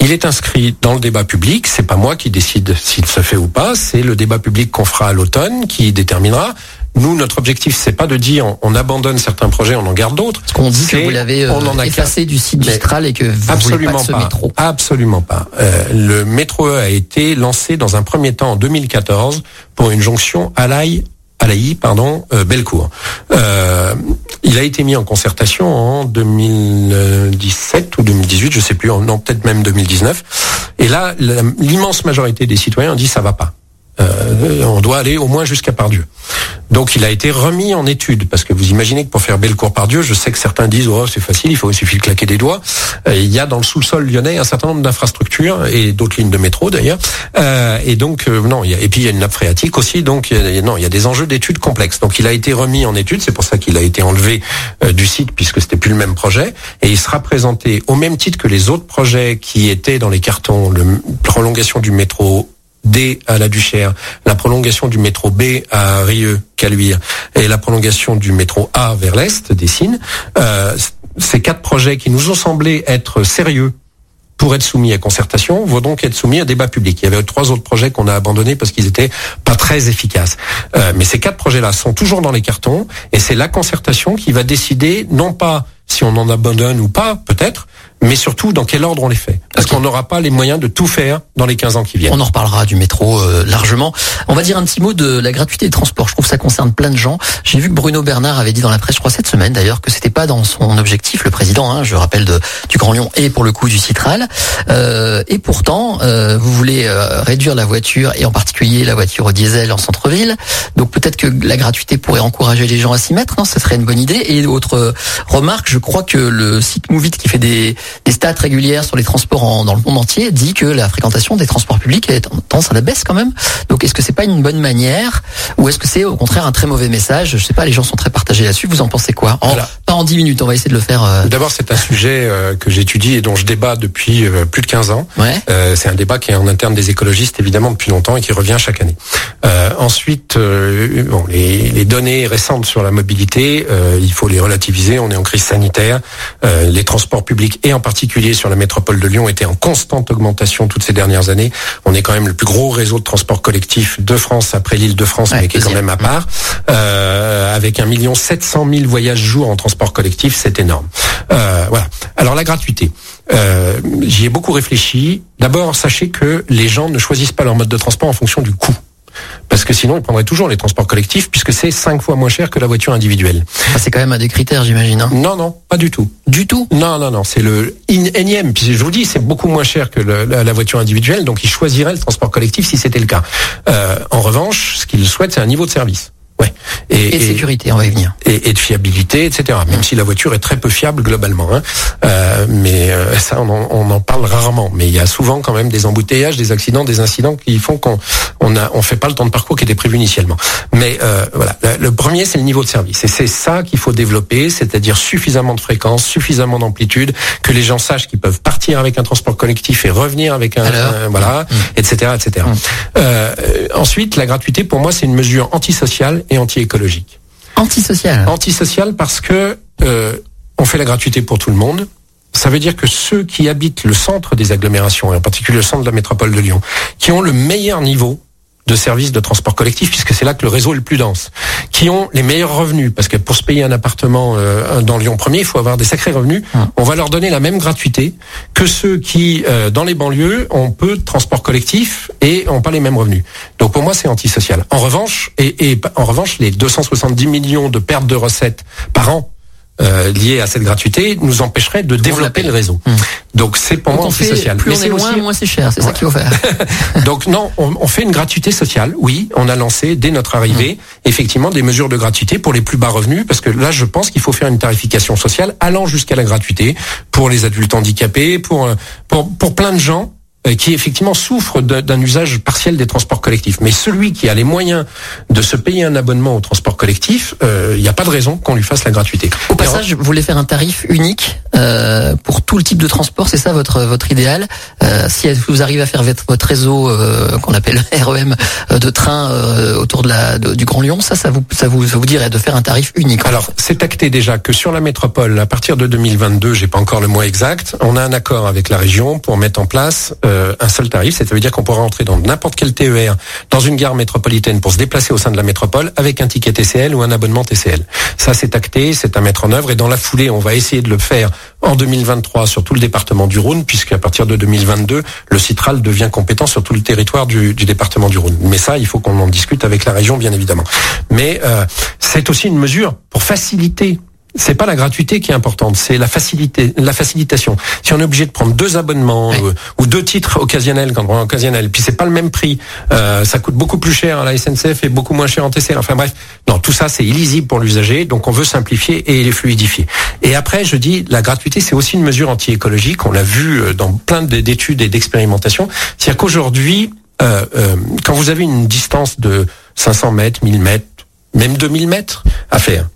Il est inscrit dans le débat public. C'est pas moi qui décide s'il se fait ou pas. C'est le débat public qu'on fera à l'automne qui déterminera. Nous, notre objectif, c'est pas de dire on, abandonne certains projets, on en garde d'autres. Parce qu'on dit que vous l'avez euh, effacé du site Mistral et que vous absolument voulez pas, ce métro. Absolument pas. Euh, le métro a été lancé dans un premier temps en 2014 pour une jonction à à pardon, euh. Euh, il a été mis en concertation en 2017 ou 2018, je sais plus, non peut-être même 2019. Et là, l'immense majorité des citoyens ont dit ça va pas. Euh, on doit aller au moins jusqu'à Pardieu. Donc il a été remis en étude parce que vous imaginez que pour faire Bellecour Pardieu, je sais que certains disent oh c'est facile, il faut il suffit de claquer des doigts. Euh, il y a dans le sous-sol lyonnais un certain nombre d'infrastructures et d'autres lignes de métro d'ailleurs. Euh, et donc non, il y a, et puis il y a une nappe phréatique aussi. Donc il non, il y a des enjeux d'études complexes. Donc il a été remis en étude, c'est pour ça qu'il a été enlevé du site puisque c'était plus le même projet et il sera présenté au même titre que les autres projets qui étaient dans les cartons, le prolongation du métro D à la Duchère, la prolongation du métro B à Rieux, Caluire, et la prolongation du métro A vers l'est, des Euh, ces quatre projets qui nous ont semblé être sérieux pour être soumis à concertation vont donc être soumis à débat public. Il y avait trois autres projets qu'on a abandonnés parce qu'ils étaient pas très efficaces. Euh, mais ces quatre projets-là sont toujours dans les cartons et c'est la concertation qui va décider non pas si on en abandonne ou pas, peut-être, mais surtout dans quel ordre on les fait? Parce qu'on n'aura pas les moyens de tout faire dans les 15 ans qui viennent. On en reparlera du métro euh, largement. On va dire un petit mot de la gratuité des transports. Je trouve que ça concerne plein de gens. J'ai vu que Bruno Bernard avait dit dans la presse, je crois cette semaine d'ailleurs, que c'était pas dans son objectif, le président, hein, je rappelle, de, du Grand Lyon et pour le coup du Citral. Euh, et pourtant, euh, vous voulez euh, réduire la voiture et en particulier la voiture au diesel en centre-ville. Donc peut-être que la gratuité pourrait encourager les gens à s'y mettre. Non, ce serait une bonne idée. Et autre remarque, je crois que le site Movit qui fait des des stats régulières sur les transports en, dans le monde entier dit que la fréquentation des transports publics est tendance à la baisse quand même. Donc est-ce que c'est pas une bonne manière? Ou est-ce que c'est au contraire un très mauvais message? Je sais pas, les gens sont très partagés là-dessus. Vous en pensez quoi? En, Pas en 10 minutes, on va essayer de le faire. Euh... D'abord, c'est un sujet euh, que j'étudie et dont je débat depuis euh, plus de 15 ans. Ouais. Euh, c'est un débat qui est en interne des écologistes évidemment depuis longtemps et qui revient chaque année. ensuite, bon, les, les, données récentes sur la mobilité, il faut les relativiser. On est en crise sanitaire. les transports publics et en particulier sur la métropole de Lyon étaient en constante augmentation toutes ces dernières années. On est quand même le plus gros réseau de transport collectif de France après l'île de France, ouais, mais qui est quand même à part, euh, avec un million sept cent mille voyages jour en transport collectif, c'est énorme. Euh, voilà. Alors la gratuité. Euh, J'y ai beaucoup réfléchi. D'abord, sachez que les gens ne choisissent pas leur mode de transport en fonction du coût. Parce que sinon, ils prendraient toujours les transports collectifs, puisque c'est cinq fois moins cher que la voiture individuelle. Ah, c'est quand même un des critères, j'imagine. Hein non, non, pas du tout. Du tout? Non, non, non. C'est le énième. Puis je vous dis, c'est beaucoup moins cher que le, la, la, voiture individuelle, donc ils choisiraient le transport collectif si c'était le cas. Euh, en revanche, ce qu'ils souhaitent, c'est un niveau de service. Ouais. Et, et, de sécurité, on va y venir. Et, et de fiabilité, etc. Même si la voiture est très peu fiable globalement. Hein. Euh, mais euh, ça, on en, on en, parle rarement. Mais il y a souvent quand même des embouteillages, des accidents, des incidents qui font qu'on on a, on fait pas le temps de parcours qui était prévu initialement. Mais euh, voilà, le premier, c'est le niveau de service. Et c'est ça qu'il faut développer, c'est-à-dire suffisamment de fréquence, suffisamment d'amplitude, que les gens sachent qu'ils peuvent partir avec un transport collectif et revenir avec un, un voilà, mmh. etc., etc. Mmh. Euh, ensuite, la gratuité, pour moi, c'est une mesure antisociale et anti-écologique. Antisocial. Antisocial parce que euh, on fait la gratuité pour tout le monde. Ça veut dire que ceux qui habitent le centre des agglomérations, et en particulier le centre de la métropole de Lyon, qui ont le meilleur niveau de services de transport collectif, puisque c'est là que le réseau est le plus dense, qui ont les meilleurs revenus, parce que pour se payer un appartement euh, dans Lyon 1er, il faut avoir des sacrés revenus. On va leur donner la même gratuité que ceux qui, euh, dans les banlieues, ont peu de transport collectif et n'ont pas les mêmes revenus. Donc pour moi, c'est antisocial. En revanche, et, et en revanche, les 270 millions de pertes de recettes par an euh, liées à cette gratuité nous empêcherait de développer le réseau. Hum. Donc c'est pour moi antisocial. Plus on est loin, aussi... moins c'est cher. C'est ouais. ça qu'il faut faire. Donc non, on, on, fait une gratuité sociale. Oui, on a lancé dès notre arrivée mmh. effectivement des mesures de gratuité pour les plus bas revenus parce que là, je pense qu'il faut faire une tarification sociale allant jusqu'à la gratuité pour les adultes handicapés, pour pour pour plein de gens euh, qui effectivement souffre d'un usage partiel des transports collectifs. Mais celui qui a les moyens de se payer un abonnement au transport collectif, il euh, n'y a pas de raison qu'on lui fasse la gratuité. Au passage, vous voulez faire un tarif unique euh, pour tout le type de transport, c'est ça votre votre idéal euh, Si vous arrivez à faire votre, réseau euh, qu'on appelle REM de train autour de la de, du Grand Lyon, ça, ça vous ça vous ça vous dirait de faire un tarif unique. Alors c'est acté déjà que sur la métropole, à partir de 2022, j'ai pas encore le mois exact, on a un accord avec la région pour mettre en place euh, un seul tarif, ça veut dire qu'on pourra entrer dans n'importe quel TER dans une gare métropolitaine pour se déplacer au sein de la métropole avec un ticket TCL ou un abonnement TCL. Ça c'est acté, c'est à mettre en œuvre et dans la foulée, on va essayer de le faire en 2023 sur tout le département du Rhône, puisqu'à partir de 2022, le Citral devient compétent sur tout le territoire du, du département du Rhône. Mais ça, il faut qu'on en discute avec la région, bien évidemment. Mais euh, c'est aussi une mesure pour faciliter c'est pas la gratuité qui est importante, c'est la facilité, la facilitation. Si on est obligé de prendre deux abonnements Oui. euh, ou deux titres occasionnels quand on est occasionnel, puis c'est pas le même prix, euh, ça coûte beaucoup plus cher à la SNCF et beaucoup moins cher en TCL. Enfin bref, non, tout ça c'est illisible pour l'usager, donc on veut simplifier et les fluidifier. Et après, je dis, la gratuité c'est aussi une mesure anti-écologique. On l'a vu euh, dans plein de- d'études et d'expérimentations. C'est-à-dire qu'aujourd'hui, euh, euh, quand vous avez une distance de 500 mètres, 1000 mètres, même 2000 mètres à faire,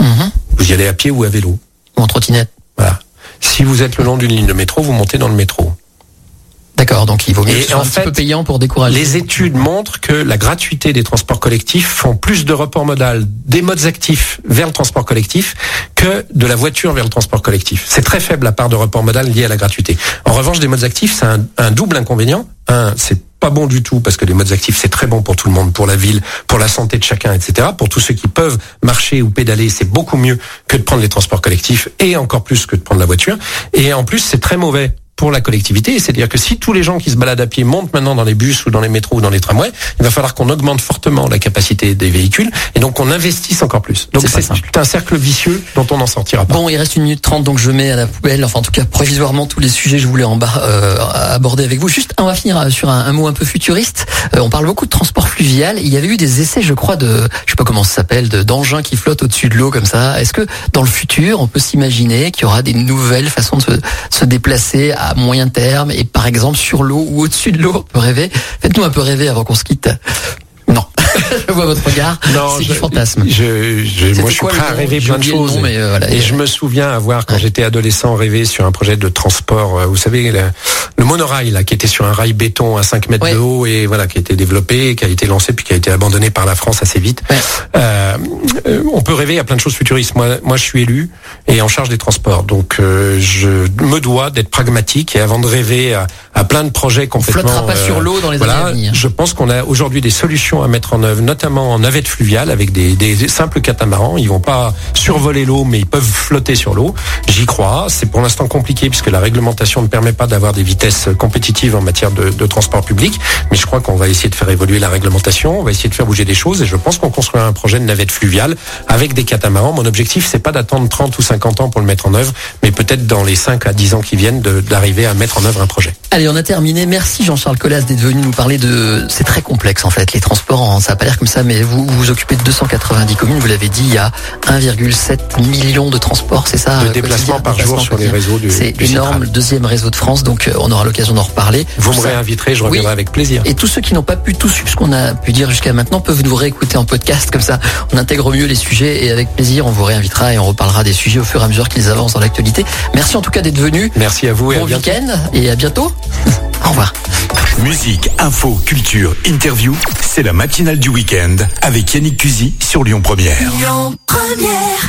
Mhm. vous y allez à pied ou à vélo. Ou en trottinette. Voilà. Si vous êtes le long d'une ligne de métro, vous montez dans le métro. D'accord, donc il vaut mieux Et que ce soit en un petit peu payant pour décourager. Les études montrent que la gratuité des transports collectifs font plus de report modal des modes actifs vers le transport collectif que de la voiture vers le transport collectif. C'est très faible la part de report modal liée à la gratuité. En revanche, des modes actifs, c'est un, un double inconvénient. Un, c'est pas bon du tout parce que les modes actifs c'est très bon pour tout le monde, pour la ville, pour la santé de chacun, etc. Pour tous ceux qui peuvent marcher ou pédaler, c'est beaucoup mieux que de prendre les transports collectifs et encore plus que de prendre la voiture. Et en plus, c'est très mauvais pour la collectivité, c'est-à-dire que si tous les gens qui se baladent à pied montent maintenant dans les bus ou dans les métros ou dans les tramways, il va falloir qu'on augmente fortement la capacité des véhicules et donc qu'on investisse encore plus. Donc C'est un cercle vicieux dont on n'en sortira pas. Bon, il reste une minute trente, donc je mets à la poubelle, enfin en tout cas provisoirement tous les sujets que je voulais en bas euh, aborder avec vous. Juste, on va finir sur un, un mot un peu futuriste. Euh, on parle beaucoup de transport fluvial. Il y avait eu des essais, je crois, de, je sais pas comment ça s'appelle, de- d'engins qui flottent au-dessus de l'eau comme ça. Est-ce que dans le futur, on peut s'imaginer qu'il y aura des nouvelles façons de se, se déplacer à moyen terme et par exemple sur l'eau ou au-dessus de l'eau On peut rêver. Faites-nous un peu rêver avant qu'on se quitte. Non, je vois votre regard. c'est du fantasme. Je, moi, je suis prêt à rêver plein de choses. nom, mais, euh, voilà. et je me souviens avoir, quand j'étais adolescent, rêvé sur un projet de transport. euh, Vous savez, le, le monorail là, qui était sur un rail béton à 5 mètres Ouais. de haut et voilà, qui a été développé, qui a été lancé, puis qui a été abandonné par la France assez vite. Ouais. Euh, peut rêver à plein de choses futuristes. Moi, moi, je suis élu et en charge des transports, donc euh, je me dois d'être pragmatique et avant de rêver à, à plein de projets complètement. flottera pas euh, sur l'eau dans les voilà, années à venir. je pense qu'on a aujourd'hui des solutions à mettre en œuvre, notamment en navette fluviale avec des, des simples catamarans. Ils vont pas survoler l'eau, mais ils peuvent flotter sur l'eau. J'y crois. C'est pour l'instant compliqué puisque la réglementation ne permet pas d'avoir des vitesses compétitives en matière de, de transport public. Mais je crois qu'on va essayer de faire évoluer la réglementation. On va essayer de faire bouger des choses et je pense qu'on construira un projet de navette fluviale avec des catamarans. Mon objectif, c'est pas d'attendre 30 ou 50 ans pour le mettre en œuvre, mais peut-être dans les 5 à 10 ans qui viennent d'arriver à mettre en œuvre un projet. Allez, on a terminé. Merci Jean-Charles Collas d'être venu nous parler de. C'est très complexe en fait, les transports. en- Ça a pas l'air comme ça, mais vous vous vous occupez de 290 communes. Vous l'avez dit, il y a 1,7 million de transports, c'est ça De euh, déplacements par jour sur les réseaux du C'est énorme, Citral. le deuxième réseau de France. Donc euh, on aura l'occasion d'en reparler. Vous Tout me ça- réinviterez, je reviendrai Oui. avec plaisir. Et tous ceux qui n'ont pas pu tout suivre ce qu'on a pu dire jusqu'à maintenant peuvent nous réécouter en podcast. Comme ça, on intègre mieux les sujets et avec plaisir, on vous réinvitera et on reparlera des sujets au fur et à mesure qu'ils avancent dans l'actualité. Merci en tout cas d'être venu. Merci à vous et Bon à week-end et à bientôt. Au revoir. Musique, info, culture, interview, c'est la matinale du week-end avec Yannick Cusy sur Lyon Première. Lyon Première